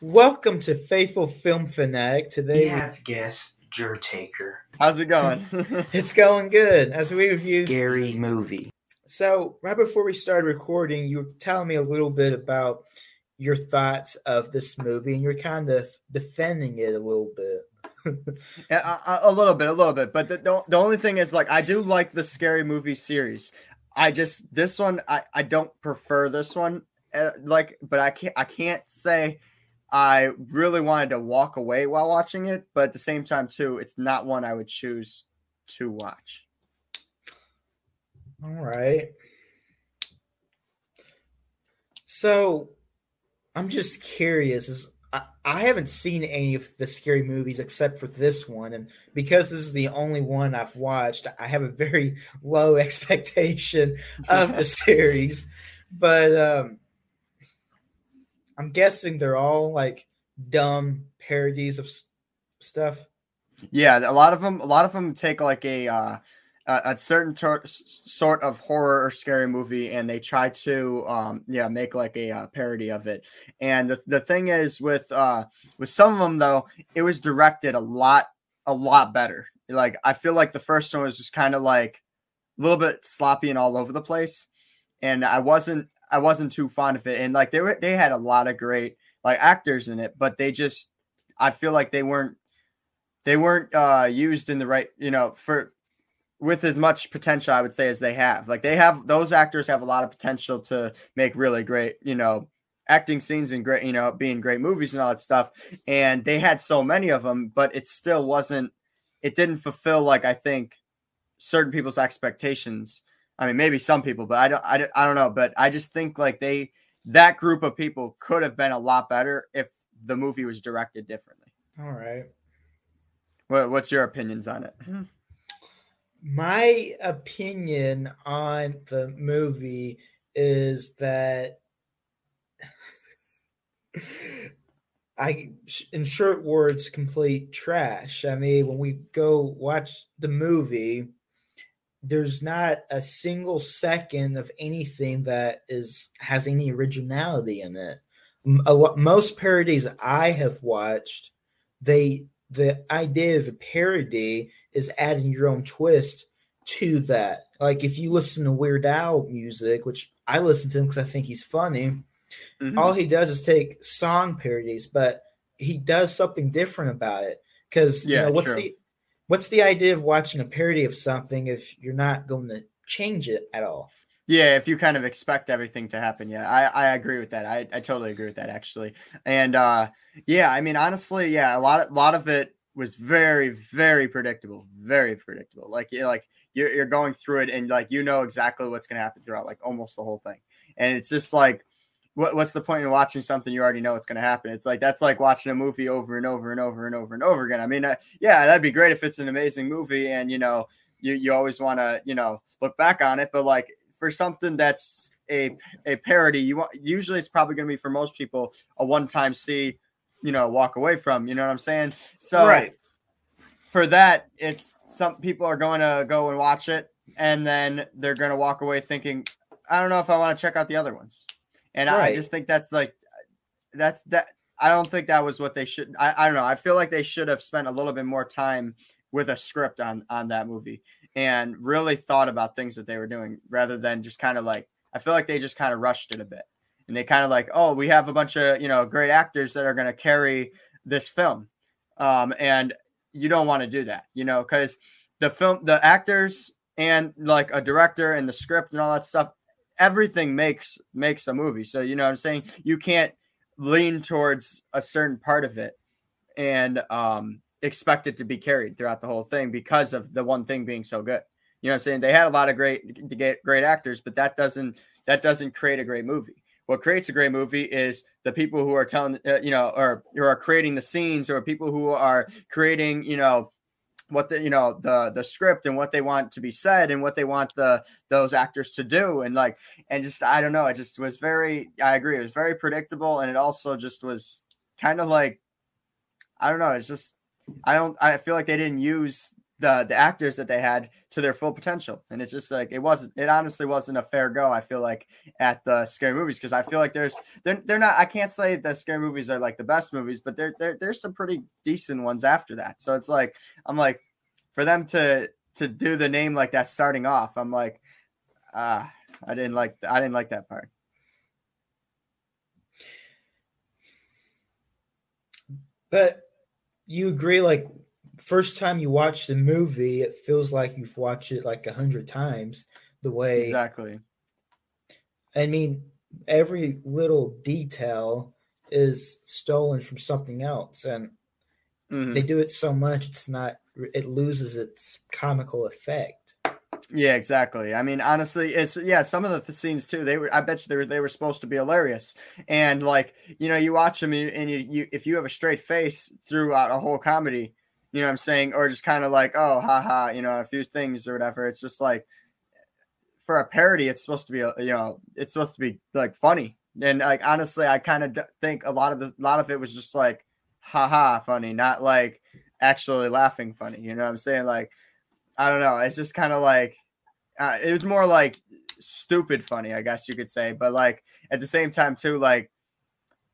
Welcome to Faithful Film Fanatic. Today we have guest Jur Taker. How's it going? it's going good as we review scary movie. So right before we started recording, you were telling me a little bit about your thoughts of this movie, and you're kind of defending it a little bit. yeah, a, a, little bit, a little bit. But the, the, the only thing is, like, I do like the scary movie series. I just this one, I I don't prefer this one. Uh, like, but I can't I can't say I really wanted to walk away while watching it, but at the same time, too, it's not one I would choose to watch. All right. So I'm just curious. Is I, I haven't seen any of the scary movies except for this one, and because this is the only one I've watched, I have a very low expectation of the series. But um, I'm guessing they're all like dumb parodies of stuff. Yeah, a lot of them. A lot of them take like a uh, a, certain tor- sort of horror or scary movie, and they try to um, yeah make like a uh, parody of it. And the the thing is with uh, with some of them though, it was directed a lot a lot better. Like I feel like the first one was just kind of like a little bit sloppy and all over the place, and I wasn't I wasn't too fond of it. And like they were they had a lot of great like actors in it, but they just I feel like they weren't they weren't uh used in the right, you know, for with as much potential I would say as they have. Like they have those actors have a lot of potential to make really great, you know, acting scenes and great, you know, being great movies and all that stuff. And they had so many of them, but it still wasn't it didn't fulfill like I think certain people's expectations I mean, maybe some people, but I don't, I don't, I don't know. But I just think like they, that group of people could have been a lot better if the movie was directed differently. All right. What, what's your opinions on it? My opinion on the movie is that I, in short words, complete trash. I mean, when we go watch the movie, there's not a single second of anything that is has any originality in it. most parodies I have watched, they the idea of a parody is adding your own twist to that. Like if you listen to Weird Al music, which I listen to him because I think he's funny, mm-hmm. all he does is take song parodies, but he does something different about it. Because yeah, you know, what's true. the what's the idea of watching a parody of something if you're not going to change it at all? Yeah, if you kind of expect everything to happen, yeah, I, I agree with that. I, I totally agree with that actually. And uh, yeah, I mean honestly, yeah, a lot of, lot of it was very very predictable, very predictable. Like you like you're you're going through it and like you know exactly what's going to happen throughout like almost the whole thing. And it's just like what, what's the point in watching something you already know what's going to happen? It's like that's like watching a movie over and over and over and over and over again. I mean, uh, yeah, that'd be great if it's an amazing movie and you know you you always want to you know look back on it, but like for something that's a a parody, you want usually it's probably going to be for most people a one time see, you know, walk away from. You know what I'm saying? So right. For that, it's some people are going to go and watch it, and then they're going to walk away thinking, I don't know if I want to check out the other ones. And right. I just think that's like that's that I don't think that was what they should I, I don't know. I feel like they should have spent a little bit more time with a script on on that movie and really thought about things that they were doing rather than just kind of like I feel like they just kind of rushed it a bit. And they kind of like, oh, we have a bunch of, you know, great actors that are going to carry this film. Um, and you don't want to do that, you know, because the film, the actors and like a director and the script and all that stuff, everything makes makes a movie. So you know what I'm saying? You can't lean towards a certain part of it and um expect it to be carried throughout the whole thing because of the one thing being so good. You know what I'm saying? They had a lot of great great actors, but that doesn't that doesn't create a great movie. What creates a great movie is the people who are telling, uh, you know, or who are creating the scenes, or people who are creating, you know, what the you know the the script and what they want to be said and what they want the those actors to do. And like and just I don't know it just was very I agree it was very predictable. And it also just was kind of like I don't know it's just I don't I feel like they didn't use the the actors that they had to their full potential. And it's just like it wasn't it honestly wasn't a fair go, I feel like, at the scary movies because I feel like there's they're they're not I can't say the scary movies are like the best movies, but there there there's some pretty decent ones after that. So it's like I'm like for them to to do the name like that starting off, I'm like, ah, I didn't like I didn't like that part. But you agree, like first time you watch the movie, it feels like you've watched it like a hundred times. The way exactly. I mean, every little detail is stolen from something else, and mm-hmm. they do it so much it's not. It loses its comical effect. Yeah, exactly. I mean, honestly, it's yeah. Some of the scenes too. They were. I bet you they were. They were supposed to be hilarious. And like you know, you watch them and, and you, you if you have a straight face throughout a whole comedy, you know what I'm saying, or just kind of like oh haha, you know, a few things or whatever. It's just like for a parody, it's supposed to be you know, it's supposed to be like funny. And like honestly, I kind of think a lot of the a lot of it was just like haha funny, not like actually laughing funny. You know what I'm saying? Like I don't know. It's just kind of like uh, it was more like stupid funny, I guess you could say. But like at the same time too, like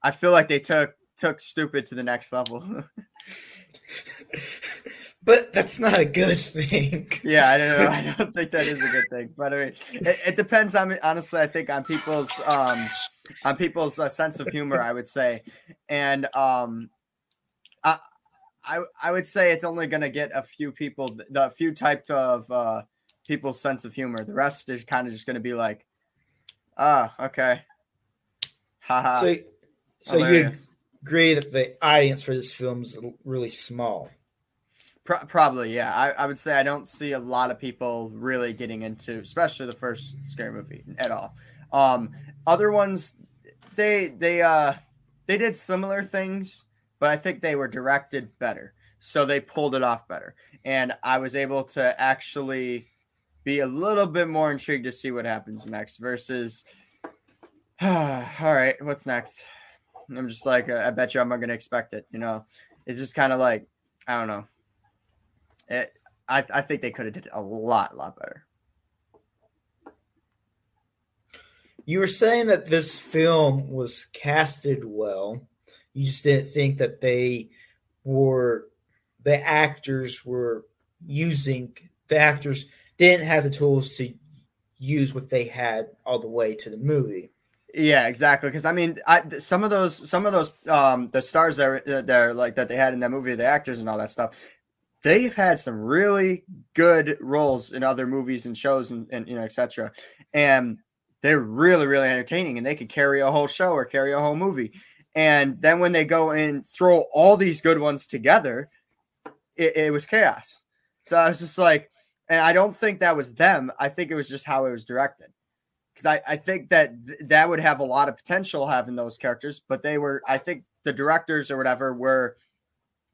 I feel like they took took stupid to the next level. but that's not a good thing. yeah, I don't know. I don't think that is a good thing. But I mean, it, it depends on honestly. I think on people's um on people's uh, sense of humor. I would say, and um, I I, I would say it's only going to get a few people, the few type of uh, people's sense of humor. The rest is kind of just going to be like, ah, okay, haha. So, so you agree that the audience for this film is really small? Pro- probably, yeah. I, I would say I don't see a lot of people really getting into, especially the first scary movie at all. Um, other ones, they they uh they did similar things but I think they were directed better. So they pulled it off better. And I was able to actually be a little bit more intrigued to see what happens next versus all right, what's next? I'm just like I bet you I'm not to expect it, you know. It's just kind of like I don't know. It, I I think they could have did a lot lot better. You were saying that this film was casted well you just didn't think that they were the actors were using the actors didn't have the tools to use what they had all the way to the movie. Yeah, exactly. Because I mean, I, some of those, some of those, um, the stars that are, that are like that they had in that movie, the actors and all that stuff, they've had some really good roles in other movies and shows and, and you know, etc. And they're really, really entertaining, and they could carry a whole show or carry a whole movie. And then when they go and throw all these good ones together, it, it was chaos. So I was just like, and I don't think that was them. I think it was just how it was directed. Because I, I think that th- that would have a lot of potential having those characters, but they were, I think the directors or whatever were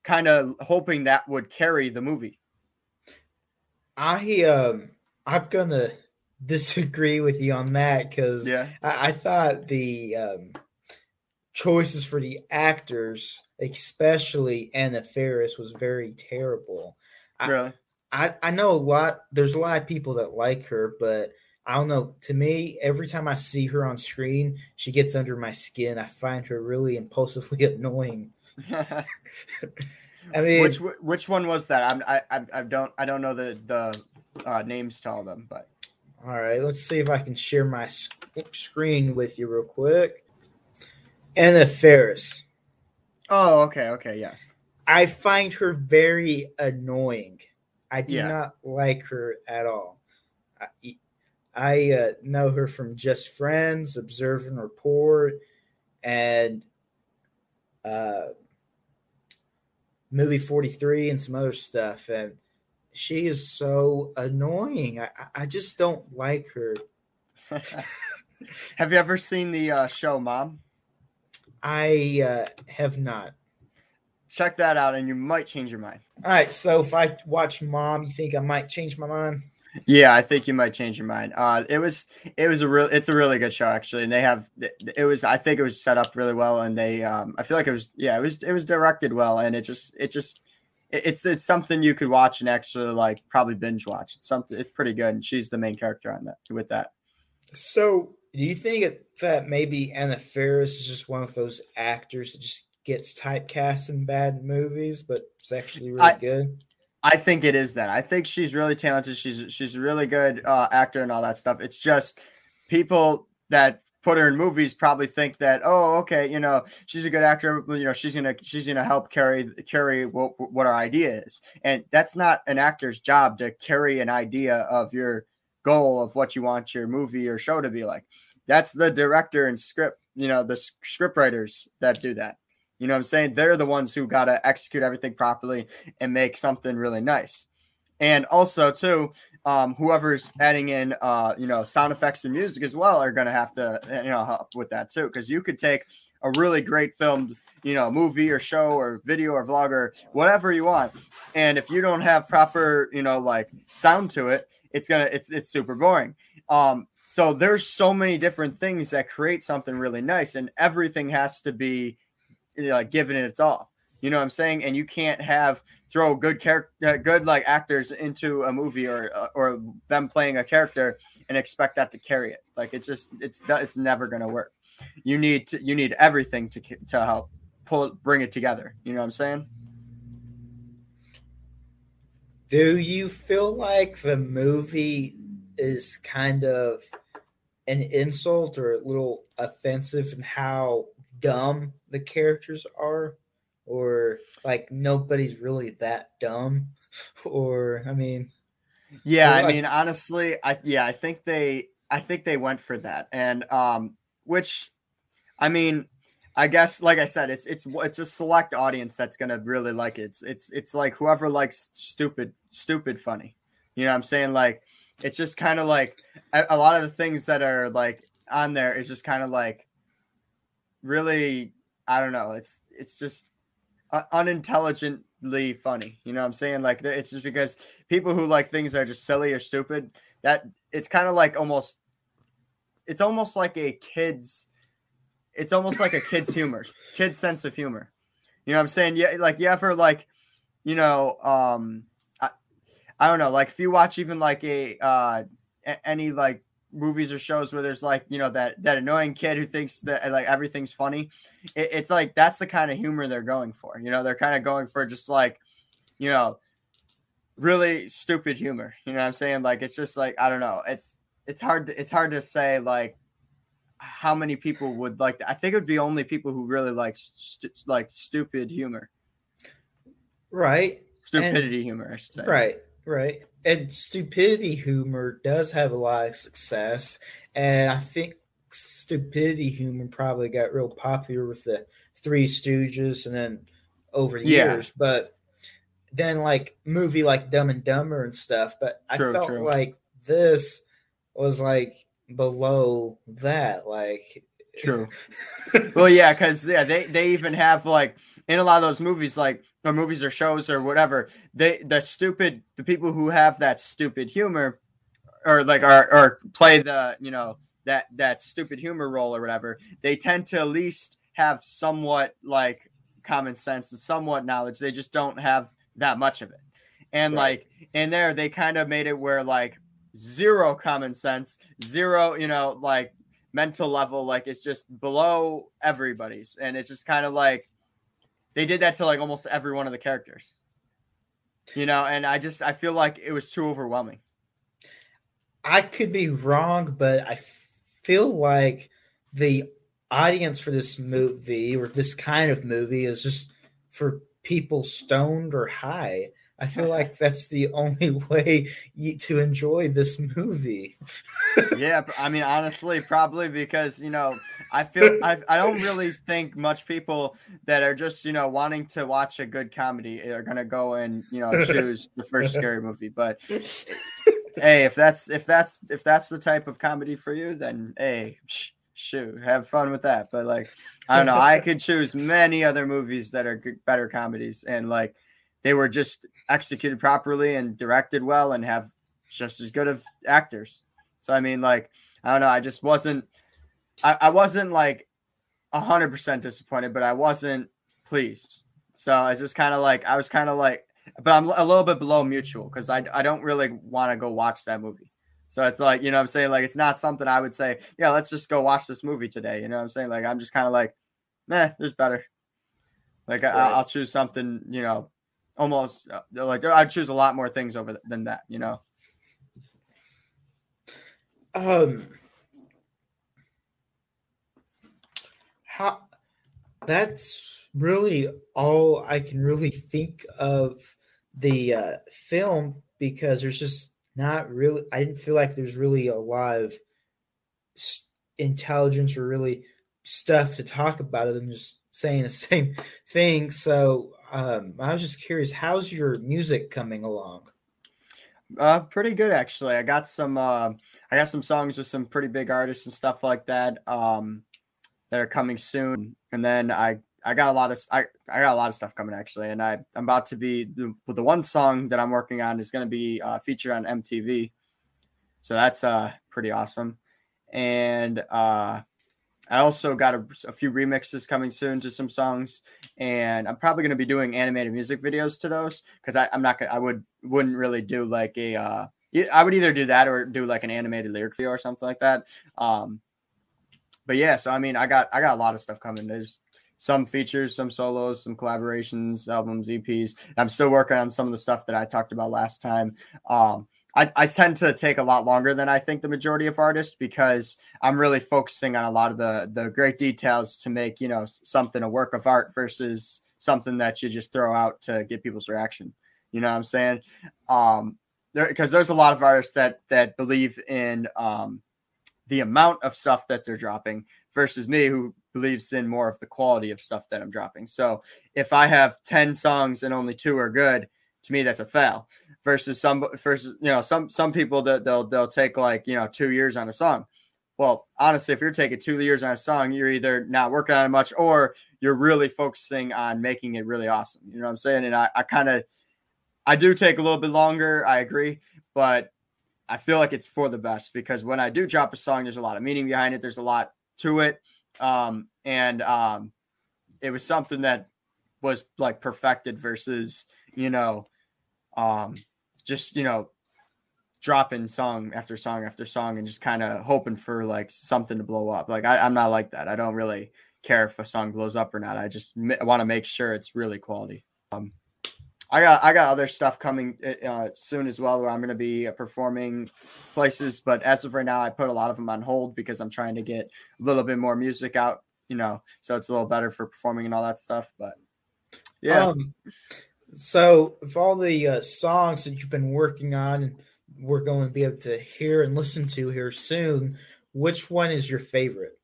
kind of hoping that would carry the movie. I um I'm gonna disagree with you on that because yeah. I, I, thought the um choices for the actors, especially Anna Faris, was very terrible. Really? I, I, I know a lot. There's a lot of people that like her, but I don't know. To me, every time I see her on screen, she gets under my skin. I find her really impulsively annoying. I mean, which which one was that? I'm, I I I don't I don't know the the uh, names to all of them, but all right. Let's see if I can share my screen with you real quick. Anna Faris. Oh, okay, okay, yes. I find her very annoying. I do yeah. not like her at all. I, I uh, know her from Just Friends, Observe and Report, and uh, movie 43 and some other stuff. And she is so annoying. I, I just don't like her. Have you ever seen the uh, show Mom? I uh, have not. Check that out, and you might change your mind. All right. So if I watch Mom, you think I might change my mind? Yeah, I think you might change your mind. Uh, it was it was a real it's a really good show actually, and they have it was I think it was set up really well, and they um I feel like it was yeah it was it was directed well, and it just it just it's it's something you could watch and actually like probably binge watch. It's something it's pretty good, and she's the main character on that with that. So, do you think that maybe Anna Faris is just one of those actors that just gets typecast in bad movies, but it's actually really I, good? I think it is that. I think she's really talented. She's she's a really good uh, actor and all that stuff. It's just people that put her in movies probably think that oh okay you know she's a good actor you know she's gonna she's gonna help carry carry what, what our idea is and that's not an actor's job to carry an idea of your goal of what you want your movie or show to be like that's the director and script you know the script writers that do that you know what i'm saying they're the ones who got to execute everything properly and make something really nice and also too um, whoever's adding in, uh, you know, sound effects and music as well are going to have to, you know, help with that too. Because you could take a really great filmed, you know, movie or show or video or vlog or whatever you want, and if you don't have proper, you know, like sound to it, it's gonna, it's it's super boring. Um, so there's so many different things that create something really nice, and everything has to be like given it its all. You know what I'm saying? And you can't have throw good character, uh, good like actors into a movie or uh, or them playing a character and expect that to carry it. Like it's just it's it's never gonna work. You need to you need everything to to help pull bring it together. You know what I'm saying? Do you feel like the movie is kind of an insult or a little offensive in how dumb the characters are? or like nobody's really that dumb or i mean yeah i mean honestly i yeah i think they i think they went for that. And um which i mean i guess like i said it's it's it's a select audience that's gonna really like it. It's it's, it's like whoever likes stupid stupid funny. You know what i'm saying? Like it's just kind of like a, a lot of the things that are like on there is just kind of like really i don't know it's it's just unintelligently funny. You know what I'm saying? Like it's just because people who like things that are just silly or stupid, that it's kind of like almost it's almost like a kid's it's almost like a kid's humor, kid's sense of humor. You know what I'm saying? Yeah, like you ever like, you know, um I, I don't know, like if you watch even like a uh any like movies or shows where there's like you know that that annoying kid who thinks that uh, like everything's funny it, it's like that's the kind of humor they're going for you know? They're kind of going for just like you know really stupid humor you know what i'm saying? Like it's just like i don't know it's it's hard to, it's hard to say like how many people would like that. i think it would be only people who really like st- like stupid humor. Right stupidity and, humor i should say. Right right and stupidity humor does have a lot of success and i think stupidity humor probably got real popular with the three stooges and then over years yeah. but then like movie like dumb and dumber and stuff but true, i felt true. like this was like below that like true well yeah because yeah they they even have like in a lot of those movies like or movies or shows or whatever, they the stupid the people who have that stupid humor or like or or play the you know that that stupid humor role or whatever, they tend to at least have somewhat like common sense and somewhat knowledge. They just don't have that much of it. And right. like in there, they kind of made it where like zero common sense, zero, you know, like mental level, like it's just below everybody's. And it's just kind of like they did that to like almost every one of the characters. You know, and I just I feel like it was too overwhelming. I could be wrong, but I feel like the audience for this movie or this kind of movie is just for people stoned or high. I feel like that's the only way you, to enjoy this movie. yeah, I mean, honestly, probably because you know, I feel I, I don't really think much people that are just you know wanting to watch a good comedy are gonna go and you know choose the first scary movie. But hey, if that's if that's if that's the type of comedy for you, then hey. shoot, have fun with that. But like, I don't know. I could choose many other movies that are better comedies, and like, they were just executed properly and directed well and have just as good of actors. So I mean, like, I don't know. I just wasn't. I, I wasn't like hundred percent disappointed, but I wasn't pleased. So I just kind of like I was kind of like but I'm a little bit below mutual because I I don't really want to go watch that movie. So it's like, you know I'm saying? Like, it's not something I would say, yeah, let's just go watch this movie today. You know what I'm saying? Like, I'm just kind of like, nah, there's better. Like. I, will choose something, you know, almost uh, like I'd choose a lot more things over than that, you know? Um, how that's really all I can really think of the uh, film because there's just not really i didn't feel like there's really a lot of intelligence or really stuff to talk about other than just saying the same thing so um, i was just curious how's your music coming along? Uh pretty good actually. I got some uh i got some songs with some pretty big artists and stuff like that um that are coming soon. And then i I got a lot of I, I got a lot of stuff coming actually, and I I'm about to be the, the one song that I'm working on is going to be uh, featured on MTV, so that's uh pretty awesome, and uh I also got a, a few remixes coming soon to some songs, and I'm probably going to be doing animated music videos to those because I'm not gonna I would wouldn't really do like a uh I would either do that or do like an animated lyric video or something like that. Um, but yeah, so I mean, I got I got a lot of stuff coming. There's some features, some solos, some collaborations, albums, EPs. I'm still working on some of the stuff that I talked about last time. Um, I, I, tend to take a lot longer than I think the majority of artists because I'm really focusing on a lot of the the great details to make you know something a work of art versus something that you just throw out to get people's reaction. You know what I'm saying? Um, because there, there's a lot of artists that that believe in um, the amount of stuff that they're dropping versus me who believes in more of the quality of stuff that I'm dropping. So if I have 10 songs and only two are good, to me that's a fail. Versus some versus you know some some people that they'll they'll take like you know two years on a song. Well, honestly, if you're taking two years on a song, you're either not working on it much or you're really focusing on making it really awesome. You know what I'm saying? And I, I kind of I do take a little bit longer, I agree, but I feel like it's for the best because when I do drop a song, there's a lot of meaning behind it. There's a lot to it. Um, and um, it was something that was like perfected versus, you know, um, just, you know, dropping song after song after song and just kind of hoping for like something to blow up. Like I, am not like that. I don't really care if a song blows up or not. I just m- want to make sure it's really quality. Um, I got I got other stuff coming uh, uh soon as well where I'm going to be uh, performing places, but as of right now, I put a lot of them on hold because I'm trying to get a little bit more music out, you know, so it's a little better for performing and all that stuff. But yeah. Um, so, of all the uh, songs that you've been working on, and we're going to be able to hear and listen to here soon. Which one is your favorite?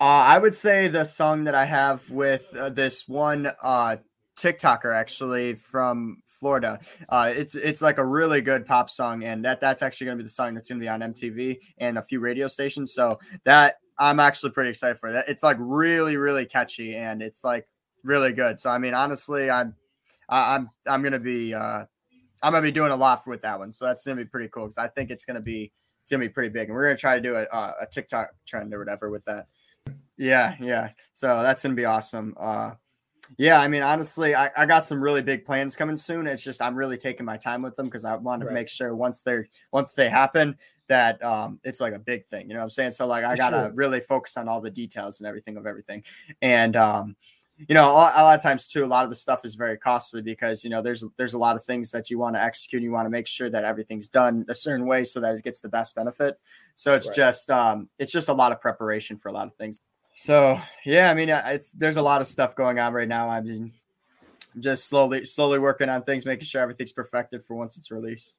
Uh, I would say the song that I have with uh, this one uh, TikToker actually from Florida. Uh, it's it's like a really good pop song, and that that's actually going to be the song that's going to be on MTV and a few radio stations. So that I'm actually pretty excited for that. It's like really really catchy, and it's like really good. So I mean, honestly, I'm I'm I'm gonna be uh, I'm gonna be doing a lot with that one. So that's gonna be pretty cool because I think it's gonna be it's gonna be pretty big, and we're gonna try to do a, a TikTok trend or whatever with that. Yeah, yeah. So that's gonna be awesome. Uh, yeah, I mean, honestly, I, I got some really big plans coming soon. It's just I'm really taking my time with them because I want to make sure once they're once they happen that um it's like a big thing. You know what I'm saying? So like I gotta sure. really focus on all the details and everything of everything. And um, you know, a lot, a lot, of times too, a lot of the stuff is very costly because you know there's there's a lot of things that you want to execute. You want to make sure that everything's done a certain way so that it gets the best benefit. So it's right. just um it's just a lot of preparation for a lot of things. So yeah, I mean, it's there's a lot of stuff going on right now. I mean, I'm just slowly slowly working on things, making sure everything's perfected for once it's released.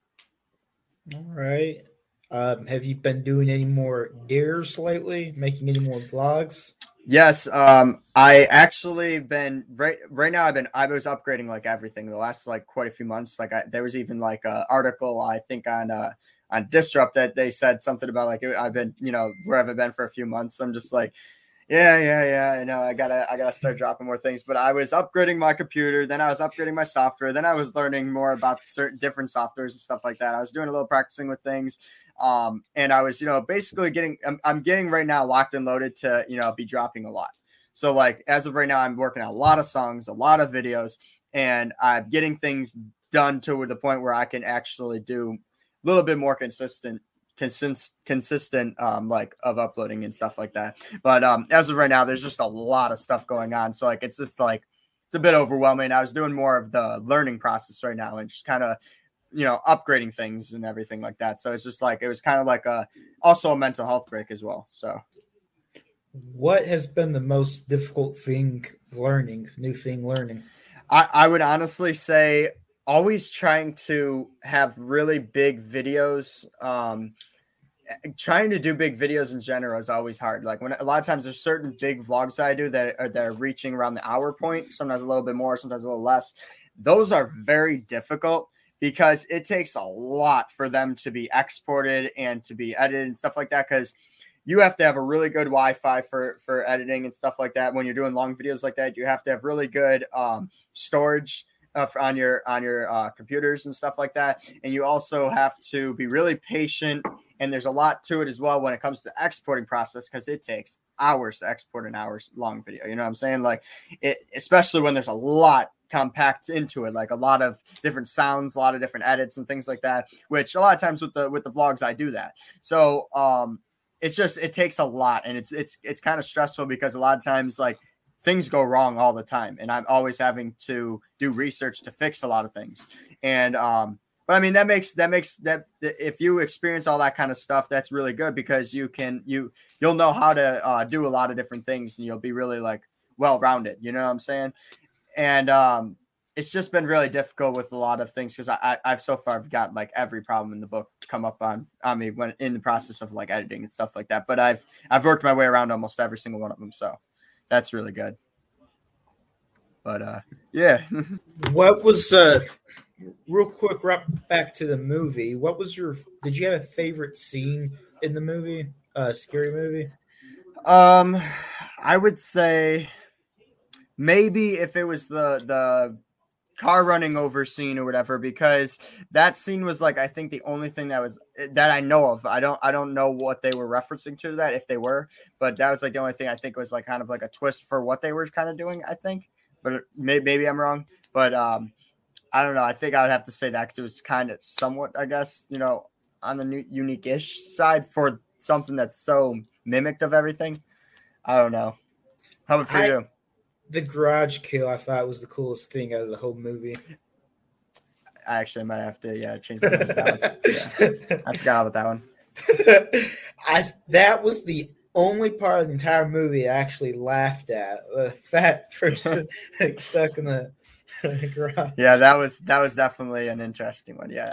All right. Um, have you been doing any more dares lately? Making any more vlogs? Yes, um, I actually been right right now. I've been I was upgrading like everything the last like quite a few months. Like I, there was even like an article I think on uh on Disrupt that they said something about like I've been you know where I've been for a few months. I'm just like yeah, yeah, yeah. I know. I gotta, I gotta start dropping more things. But I was upgrading my computer, then I was upgrading my software, then I was learning more about certain different softwares and stuff like that. I was doing a little practicing with things, um, and I was, you know, basically getting. I'm, I'm getting right now locked and loaded to, you know, be dropping a lot. So like as of right now, I'm working on a lot of songs, a lot of videos, and I'm getting things done to the point where I can actually do a little bit more consistent consistent consistent um like of uploading and stuff like that but um as of right now there's just a lot of stuff going on so like it's just like it's a bit overwhelming i was doing more of the learning process right now and just kind of you know upgrading things and everything like that so it's just like it was kind of like a also a mental health break as well so what has been the most difficult thing learning new thing learning i i would honestly say always trying to have really big videos um trying to do big videos in general is always hard. Like when a lot of times there's certain big vlogs that I do that are that are reaching around the hour point, sometimes a little bit more, sometimes a little less. Those are very difficult because it takes a lot for them to be exported and to be edited and stuff like that. Because you have to have a really good Wi-Fi for for editing and stuff like that. When you're doing long videos like that, you have to have really good um, storage uh, on your on your uh, computers and stuff like that. And you also have to be really patient. And there's a lot to it as well when it comes to exporting process because it takes hours to export an hours long video. You know what I'm saying? Like it, especially when there's a lot compact into it, like a lot of different sounds, a lot of different edits and things like that. Which a lot of times with the with the vlogs, I do that. So um, it's just it takes a lot, and it's it's it's kind of stressful because a lot of times like things go wrong all the time and i'm always having to do research to fix a lot of things and um but i mean that makes that makes that if you experience all that kind of stuff that's really good because you can you you'll know how to uh, do a lot of different things and you'll be really like well rounded you know what i'm saying and um it's just been really difficult with a lot of things because I, I have so far got like every problem in the book come up on on me when in the process of like editing and stuff like that but i've i've worked my way around almost every single one of them so that's really good. But uh, yeah. what was uh, real quick? Right back to the movie. What was your? Did you have a favorite scene in the movie? Uh, scary movie. Um, I would say maybe if it was the the car running over scene or whatever because that scene was like I think the only thing that was that I know of. I don't I don't know what they were referencing to that if they were, but that was like the only thing I think was like kind of like a twist for what they were kind of doing. I think, but maybe, maybe I'm wrong. But um, I don't know. I think I would have to say that because it was kind of somewhat, I guess, you know, on the new, unique-ish side for something that's so mimicked of everything. I don't know. How about for I, you? The garage kill I thought was the coolest thing out of the whole movie. I actually might have to yeah change my yeah. I forgot about that one. I that was the only part of the entire movie I actually laughed at. The fat person like, stuck in the, garage. Yeah, that was that was definitely an interesting one. Yeah,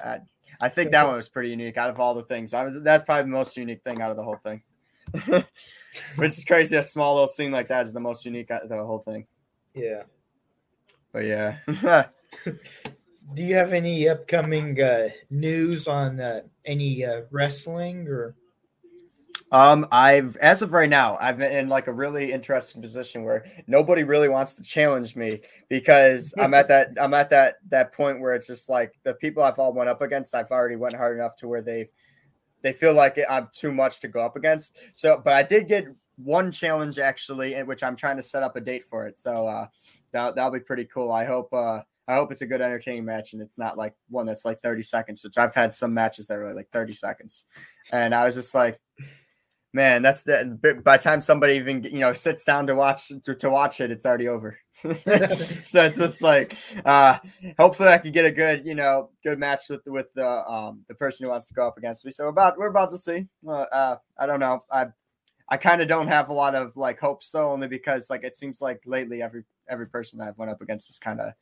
I, I think that one was pretty unique out of all the things. I was, that's probably the most unique thing out of the whole thing. Which is crazy. A small little scene like that is the most unique out of the whole thing. Yeah. But yeah. Do you have any upcoming uh, news on uh, any uh, wrestling or? Um, I've as of right now, I've been in like a really interesting position where nobody really wants to challenge me because I'm at that I'm at that that point where it's just like the people I've all went up against, I've already went hard enough to where they've they feel like I'm too much to go up against. So, but I did get one challenge actually, in which I'm trying to set up a date for it. So uh, that that'll be pretty cool. I hope uh, I hope it's a good entertaining match and it's not like one that's like 30 seconds, which I've had some matches that were like 30 seconds, and I was just like, man, that's the by the time somebody even you know sits down to watch to, to watch it, it's already over. so it's just like uh hopefully I can get a good, you know, good match with with the um the person who wants to go up against me. So about we're about to see. Uh, uh I don't know. I I kind of don't have a lot of like hopes though, only because like it seems like lately every every person I've went up against is kind of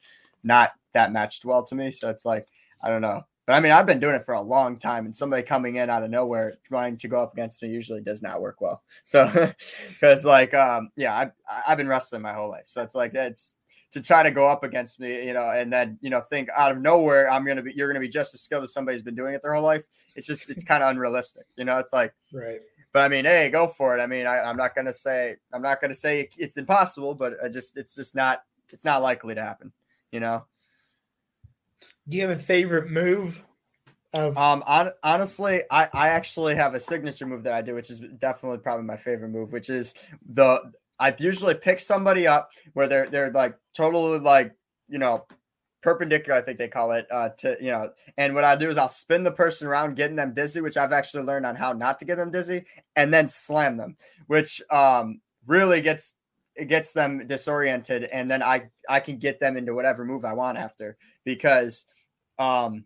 not that matched well to me. So it's like I don't know. But I mean, I've been doing it for a long time, and somebody coming in out of nowhere trying to go up against me usually does not work well. So, because like, um, yeah, I've I've been wrestling my whole life, so it's like it's to try to go up against me, you know, and then you know think out of nowhere I'm gonna be you're gonna be just as skilled as somebody who's been doing it their whole life. It's just it's kind of unrealistic, you know. It's like right. But I mean, hey, go for it. I mean, I, I'm not gonna say I'm not gonna say it's impossible, but I just it's just not it's not likely to happen, you know. Do you have a favorite move? Of- um, on, honestly, I, I actually have a signature move that I do, which is definitely probably my favorite move, which is the I usually pick somebody up where they're they're like totally like you know perpendicular, I think they call it, uh, to you know. And what I do is I'll spin the person around, getting them dizzy, which I've actually learned on how not to get them dizzy, and then slam them, which um, really gets it gets them disoriented, and then I I can get them into whatever move I want after because um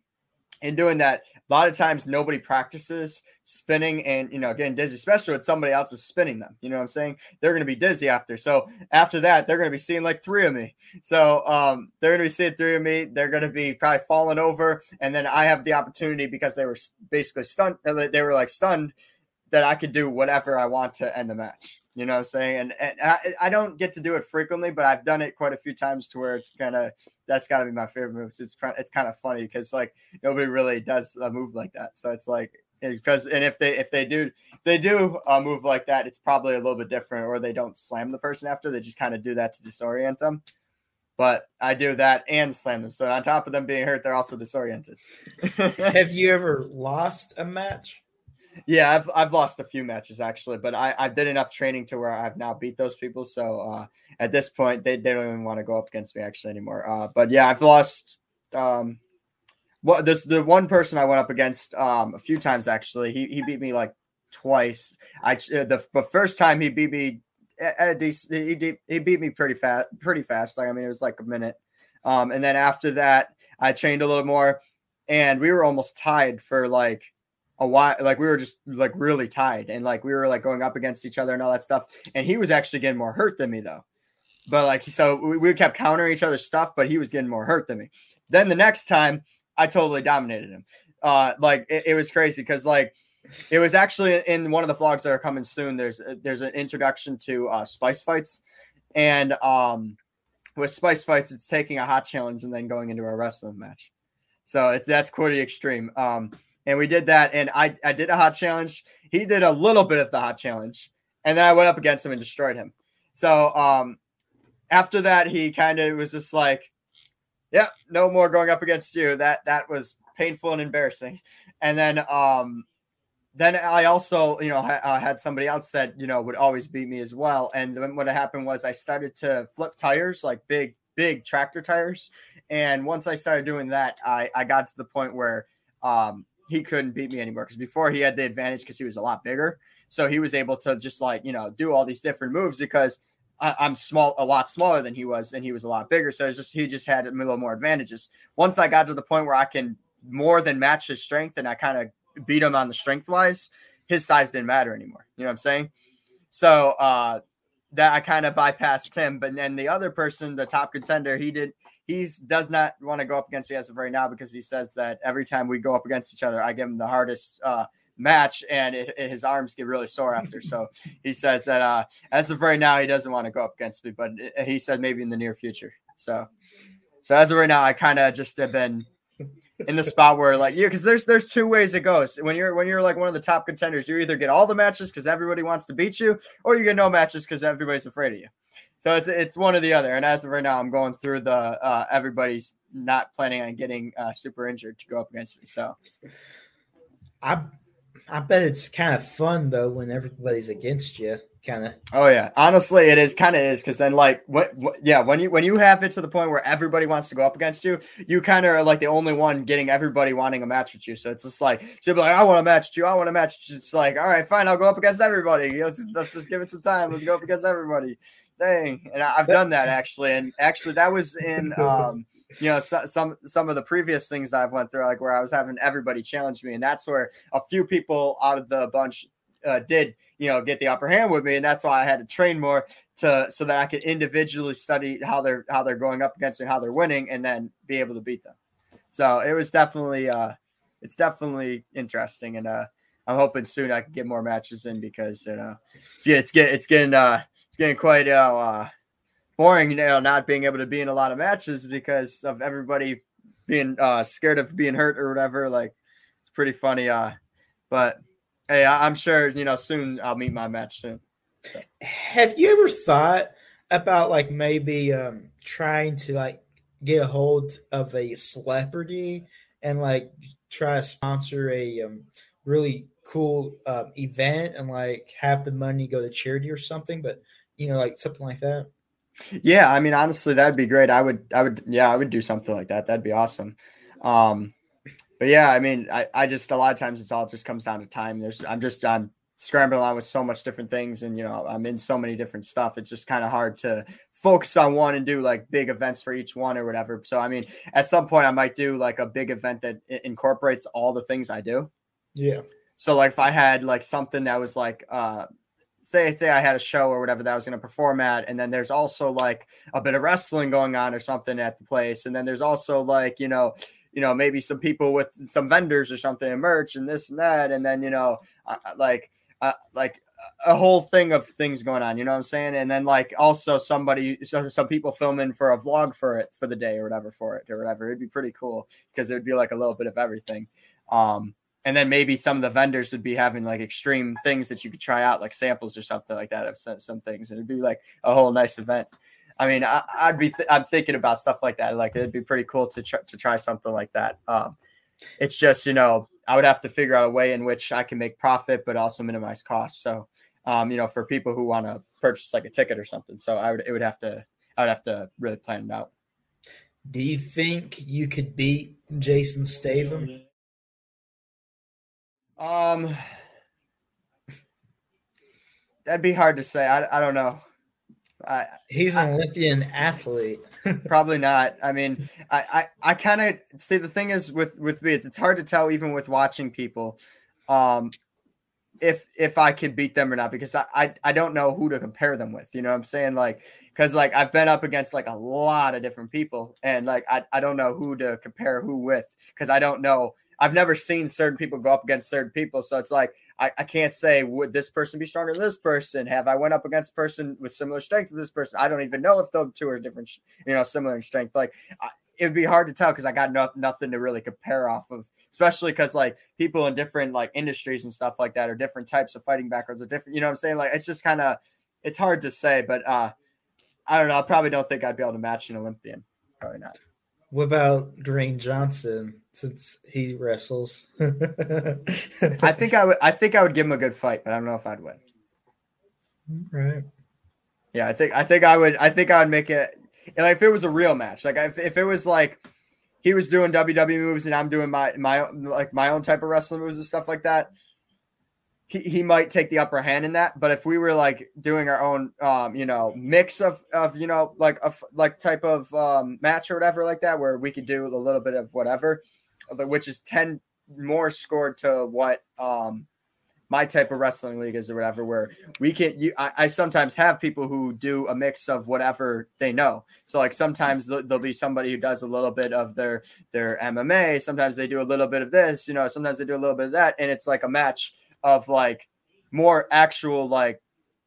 in doing that, a lot of times nobody practices spinning and you know getting dizzy, especially when somebody else is spinning them. You know what I'm saying? They're going to be dizzy after. So after that, they're going to be seeing like three of me. So um, they're going to be seeing three of me. They're going to be probably falling over, and then I have the opportunity because they were basically stunned. They were like stunned that I could do whatever I want to end the match. You know what I'm saying? And, and I, I, don't get to do it frequently, but I've done it quite a few times to where it's kind of that's got to be my favorite moves. It's it's kind of funny because like nobody really does a move like that. So it's like because and if they if they do they do a move like that, it's probably a little bit different, or they don't slam the person after. They just kind of do that to disorient them. But I do that and slam them. So on top of them being hurt, they're also disoriented. Have you ever lost a match? Yeah, I've I've lost a few matches actually, but I I did enough training to where I've now beat those people. So uh, at this point, they, they don't even want to go up against me actually anymore. Uh, but yeah, I've lost. Um, well, this the one person I went up against um a few times actually. He he beat me like twice. I uh, the first time he beat me at a decent. He he beat me pretty fast, pretty fast. Like I mean, it was like a minute. Um, and then after that, I trained a little more, and we were almost tied for like a while like we were just like really tied and like we were like going up against each other and all that stuff. And he was actually getting more hurt than me though. But like so we, we kept countering each other's stuff but he was getting more hurt than me. Then the next time i totally dominated him. Uh like it, it was crazy because like it was actually in one of the vlogs that are coming soon there's there's an introduction to uh spice fights. And um with spice fights it's taking a hot challenge and then going into a wrestling match. So it's that's pretty extreme. Um and we did that. And I I did a hot challenge. He did a little bit of the hot challenge, and then I went up against him and destroyed him. So um, after that, he kind of was just like, "Yeah, no more going up against you." That that was painful and embarrassing. And then um, then I also, you know, ha- uh, had somebody else that you know would always beat me as well. And then what happened was I started to flip tires, like big, big tractor tires. And once I started doing that, I I got to the point where um, he couldn't beat me anymore because before he had the advantage because he was a lot bigger. So he was able to just like, you know, do all these different moves because I, am small, a lot smaller than he was, and he was a lot bigger. So it's just he just had a little more advantages. Once I got to the point where I can more than match his strength and I kind of beat him on the strength wise, his size didn't matter anymore. You know what I'm saying? So uh that I kind of bypassed him. But then the other person, the top contender, he did he's does not want to go up against me as of right now because he says that every time we go up against each other, I give him the hardest uh, match and it, it, his arms get really sore after. So he says that uh, as of right now, he doesn't want to go up against me, but he said maybe in the near future. So, so as of right now, I kind of just have been in the spot where like yeah, because there's there's two ways it goes. When you're when you're like one of the top contenders, you either get all the matches because everybody wants to beat you, or you get no matches because everybody's afraid of you. So it's it's one or the other. And as of right now, I'm going through the uh, everybody's not planning on getting uh, super injured to go up against me. So I I bet it's kind of fun though when everybody's against you. Kind of. Oh yeah, honestly, it is kind of is because then like what, what, yeah when you when you have it to the point where everybody wants to go up against you, you kind of are like the only one getting everybody wanting a match with you. So it's just like so like I want to match you, I want to match. It's like all right, fine, I'll go up against everybody. Let's let's just give it some time. Let's go up against everybody thing. And I've done that actually. And actually, that was in, um, you know, so, some some of the previous things I've went through, like where I was having everybody challenge me, and that's where a few people out of the bunch uh, did, you know, get the upper hand with me, and that's why I had to train more to so that I could individually study how they're how they're going up against me, how they're winning, and then be able to beat them. So it was definitely, uh, it's definitely interesting, and uh, I'm hoping soon I can get more matches in because you know, it's, it's getting it's getting uh getting quite uh, boring, you know, not being able to be in a lot of matches because of everybody being uh, scared of being hurt or whatever. Like it's pretty funny. Uh, but hey, I- am sure you know soon I'll meet my match soon. So. Have you ever thought about like maybe um, trying to like get a hold of a celebrity and like try to sponsor a um, really cool uh, event and like have the money go to charity or something? But you know, like something like that. Yeah, I mean, honestly, that'd be great. I would, I would, yeah, I would do something like that. That'd be awesome. Um, but yeah, I mean, I, I just a lot of times it's all just comes down to time. There's, I'm just, I'm scrambling around with so much different things, and you know, I'm in so many different stuff. It's just kind of hard to focus on one and do like big events for each one or whatever. So, I mean, at some point, I might do like a big event that incorporates all the things I do. Yeah. So, like, if I had like something that was like, uh, say say I had a show or whatever that I was going to perform at, and then there's also like a bit of wrestling going on or something at the place, and then there's also like you know you know maybe some people with some vendors or something and merch and this and that, and then you know like uh, like a whole thing of things going on, you know what I'm saying? And then like also somebody, so some people filming for a vlog for it for the day or whatever for it or whatever. It'd be pretty cool because it'd be like a little bit of everything. Um, and then maybe some of the vendors would be having like extreme things that you could try out, like samples or something like that of some, things, and it'd be like a whole nice event. I mean, I, would be th- I'm thinking about stuff like that. Like it'd be pretty cool to try, to try something like that. Um, it's just you know I would have to figure out a way in which I can make profit but also minimize costs. So um, you know, for people who want to purchase like a ticket or something, so I would it would have to I would have to really plan it out. Do you think you could beat Jason Statham? Um, that'd be hard to say. I, I don't know. I, He's an I, Olympian athlete. probably not. I mean, I I, I kind of see the thing is with with me, it's it's hard to tell even with watching people, um, if if I could beat them or not because I I, I don't know who to compare them with. You know what I'm saying? Like because like I've been up against like a lot of different people and like I I don't know who to compare who with because I don't know I've never seen certain people go up against certain people. So it's like I, I can't say would this person be stronger than this person? Have I went up against a person with similar strength to this person? I don't even know if the two are different, you know, similar in strength. Like I, it would be hard to tell because I got no, nothing to really compare off of. Especially because like people in different like industries and stuff like that, or different types of fighting backgrounds, are different. You know what I'm saying? Like it's just kind of it's hard to say, but uh I don't know. I probably don't think I'd be able to match an Olympian. Probably not. What about Dwayne Johnson since he wrestles? I think I would. I think I would give him a good fight, but I don't know if I'd win. Right. Yeah, I think I think I would. I think I would make it. Like if it was a real match, like if, if it was like he was doing WWE moves and I'm doing my my like my own type of wrestling moves and stuff like that he, he might take the upper hand in that. But if we were like doing our own, um, you know, mix of, of, you know, like a like type of um, match or whatever like that, where we could do a little bit of whatever, which is 10 more scored to what um, my type of wrestling league is or whatever, where we can, you, I, I sometimes have people who do a mix of whatever they know. So like sometimes there'll be somebody who does a little bit of their, their MMA. Sometimes they do a little bit of this, you know, sometimes they do a little bit of that. And it's like a match of like more actual like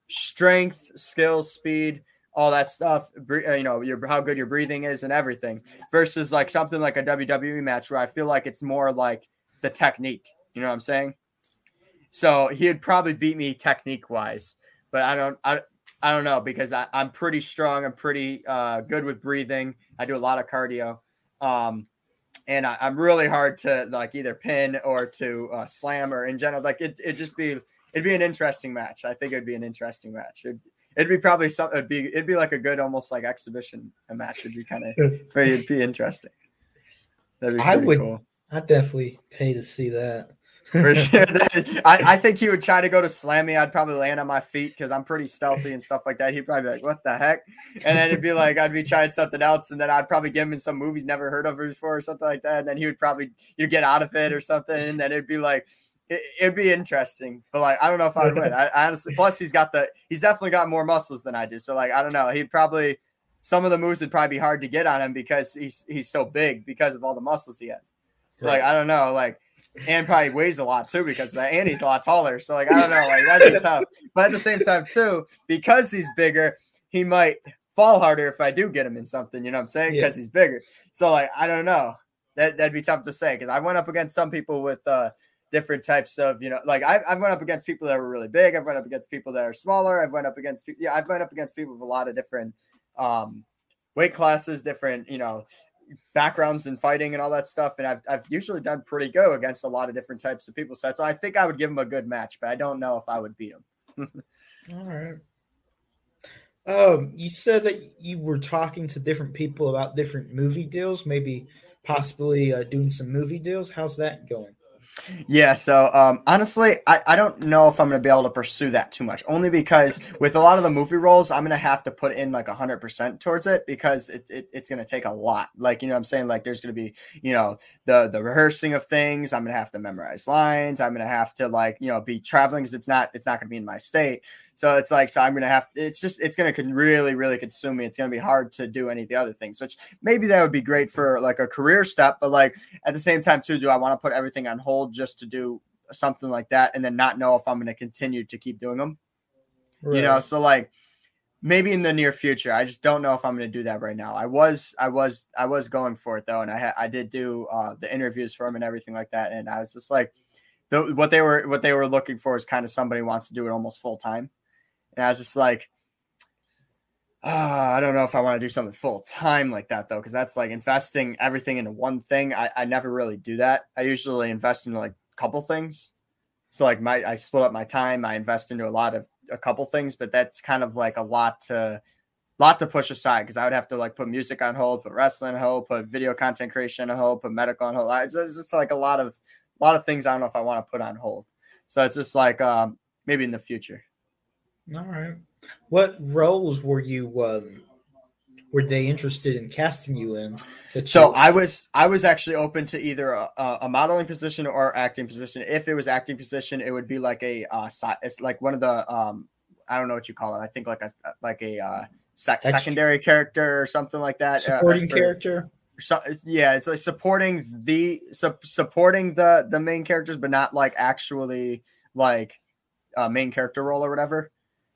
strength, skill, speed, all that stuff. Uh, you know, your how good your breathing is and everything. Versus like something like a WWE match where I feel like it's more like the technique. You know what I'm saying? So he'd probably beat me technique wise, but I don't. I, I don't know because I, am pretty strong. I'm pretty uh, good with breathing. I do a lot of cardio. Um, and I, am really hard to like either pin or to uh, slam or in general. Like it, it just be it'd be an interesting match. I think it'd be an interesting match. It'd, it'd be probably something. It'd be it'd be like a good almost like exhibition a match. It'd be kind of it'd be interesting. That'd be I would. Cool. I'd definitely pay to see that for sure. I, I think he would try to go to slam me. I'd probably land on my feet because I'm pretty stealthy and stuff like that. He'd probably be like, "What the heck?" And then it'd be like I'd be trying something else, and then I'd probably give him some movies never heard of before or something like that. And then he would probably you get out of it or something, and then it'd be like it, would be interesting. But like I don't know if I'd win. I, I honestly, plus he's got the he's definitely got more muscles than I do. So like I don't know. He'd probably some of the moves would probably be hard to get on him because he's he's so big because of all the muscles he has. So right. like I don't know like and probably weighs a lot too because that and he's a lot taller. So like I don't know, like that's tough. But at the same time too, because he's bigger, he might fall harder if I do get him in something. You know what I'm saying? Because yeah. he's bigger. So like I don't know. That that'd be tough to say because I went up against some people with uh different types of you know like I've, I've went up against people that were really big i've went up against people that are smaller i've went up against people yeah i've went up against people with a lot of different um weight classes different you know backgrounds in fighting and all that stuff. And I've, I've usually done pretty good against a lot of different types of people. So, so I think I would give him a good match, but I don't know if I would beat him. all right. Um, you said that you were talking to different people about different movie deals, maybe possibly uh, doing some movie deals. How's that going? Yeah, so um, honestly, I, I don't know if I'm going to be able to pursue that too much. Only because with a lot of the movie roles, I'm going to have to put in like 100% towards it because it, it it's going to take a lot. Like, you know I'm saying? Like, there's going to be, you know, the, the rehearsing of things. I'm going to have to memorize lines. I'm going to have to, like, you know, be traveling because it's not, it's not going to be in my state. So it's like, so I'm going to have, it's just, it's going to really, really consume me. It's going to be hard to do any of the other things, which maybe that would be great for like a career step. But like at the same time, too, do I want to put everything on hold just to do something like that and then not know if I'm going to continue to keep doing them? Right. You know, so like, maybe in the near future. I just don't know if I'm going to do that right now. I was, I was, I was going for it though, and I had, I did do uh, the interviews for him and everything like that, and I was just like, the, what they were, what they were looking for is kind of somebody wants to do it almost full time. And I was just like, oh, I don't know if I want to do something full time like that though, because that's like investing everything into one thing. I, I never really do that. I usually invest in like a couple things. So like my I split up my time. I invest into a lot of a couple things, but that's kind of like a lot to lot to push aside because I would have to like put music on hold, put wrestling on hold, put video content creation on hold, put medical on hold. It's, just like a lot of a lot of things I don't know if I want to put on hold. So it's just like um, maybe in the future. All right. What roles were you um were they interested in casting you in? So you- I was I was actually open to either a, a, modeling position or acting position. If it was acting position, it would be like a uh it's like one of the um I don't know what you call it. I think like a like a uh sec- secondary character or something like that. Uh, Supporting uh, for, character. So, yeah, it's like supporting the su- supporting the the main characters, but not like actually like a main character role or whatever.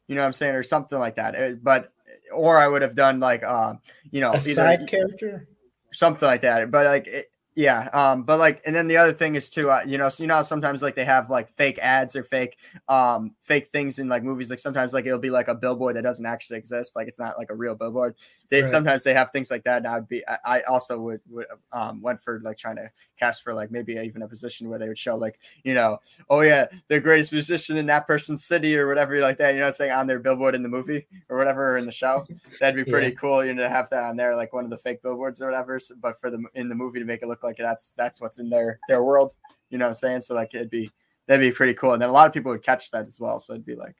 You know what I'm saying, or something like that. But or I would have done like uh, you know, a side character, something like that. But like it, yeah, um, but like, and then the other thing is too, uh, you know, so you know, sometimes like they have like fake ads or fake, um, fake things in like movies. Like sometimes like it'll be like a billboard that doesn't actually exist, like it's not like a real billboard. They right. sometimes they have things like that. And I would be, I, I also would would um went for like trying to cast for like maybe even a position where they would show like you know, oh yeah, the greatest musician in that person's city or whatever like that. You know, saying on their billboard in the movie or whatever in the show. That'd be pretty yeah. cool. You know, to have that on there, like one of the fake billboards or whatever. But for the in the movie to make it look like that's that's what's in their their world. You know what I'm saying? So like it'd be that'd be pretty cool. And then a lot of people would catch that as well. So it'd be like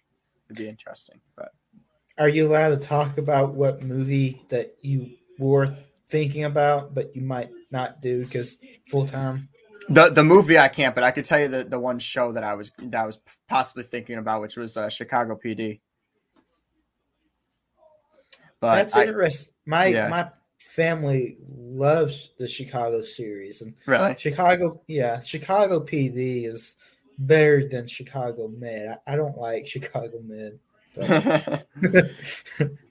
it'd be interesting. But are you allowed to talk about what movie that you were thinking about, but you might not do because full time? The the movie I can't, but I could tell you the, the one show that I was that I was possibly thinking about, which was uh, Chicago PD. But that's interesting. My yeah. my family loves the Chicago series, and really Chicago, yeah, Chicago PD is better than Chicago Med. I, I don't like Chicago Med.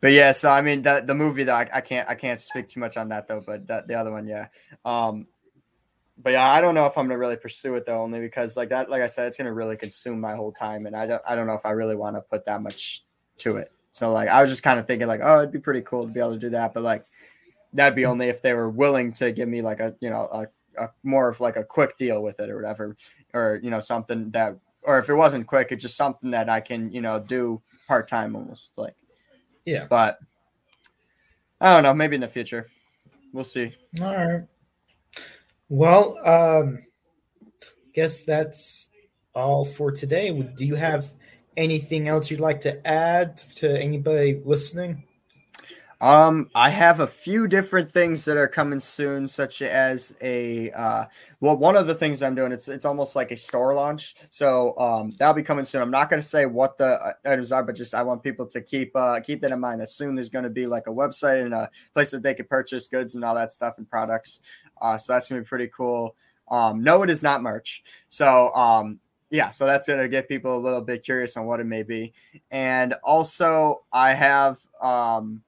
But. yeah, so I mean the the movie though I, I, can't I can't speak too much on that though, but that the other one, yeah. Um but yeah, I don't know if I'm gonna really pursue it though, only because like that, like I said, it's gonna really consume my whole time, and I don't I don't know if I really want to put that much to it. So like I was just kind of thinking like, oh, it'd be pretty cool to be able to do that, but like that'd be only if they were willing to give me like a you know a, a more of like a quick deal with it or whatever, or you know something that, or if it wasn't quick, it's just something that I can you know do part time almost like. Yeah. But I don't know. Maybe in the future, we'll see. All right. Well, um, guess that's all for today. Do you have anything else you'd like to add to anybody listening? Um, I have a few different things that are coming soon, such as a uh, well, one of the things I'm doing it's it's almost like a store launch, so um, that'll be coming soon. I'm not going to say what the uh, items are, but just I want people to keep uh, keep that in mind. That soon there's going to be like a website and a place that they can purchase goods and all that stuff and products. Uh, so that's to be pretty cool. Um, no, it is not merch. So um, yeah, so that's to get people a little bit curious on what it may be. And also, I have um,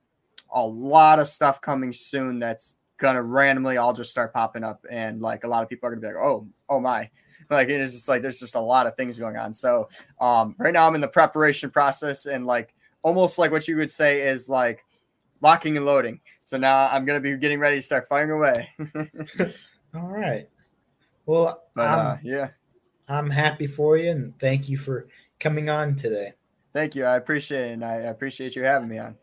a lot of stuff coming soon that's gonna randomly all just start popping up, and like a lot of people are gonna be like, "Oh, oh my." Like it is just like there's just a lot of things going on. So um, right now I'm in the preparation process and like almost like what you would say is like locking and loading. So now I'm gonna be getting ready to start firing away. all right. Well, but, uh, yeah, I'm happy for you and thank you for coming on today. Thank you. I appreciate it, and I appreciate you having me on.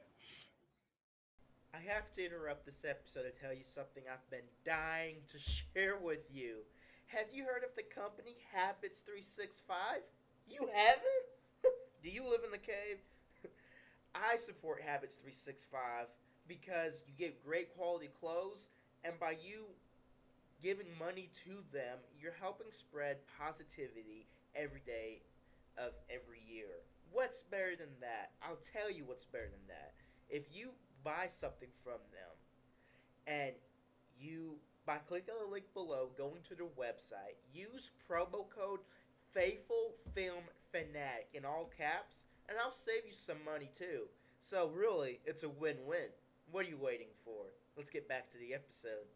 Have to interrupt this episode to tell you something I've been dying to share with you. Have you heard of the company Habits 365? You haven't? Do you live in the cave? I support Habits 365 because you get great quality clothes, and by you giving money to them, you're helping spread positivity every day of every year. What's better than that? I'll tell you what's better than that. If you buy something from them and you by clicking the link below, going to their website, use promo code Faithful Film Fanatic in all caps, and I'll save you some money too. So really, it's a win-win. What are you waiting for? Let's get back to the episode.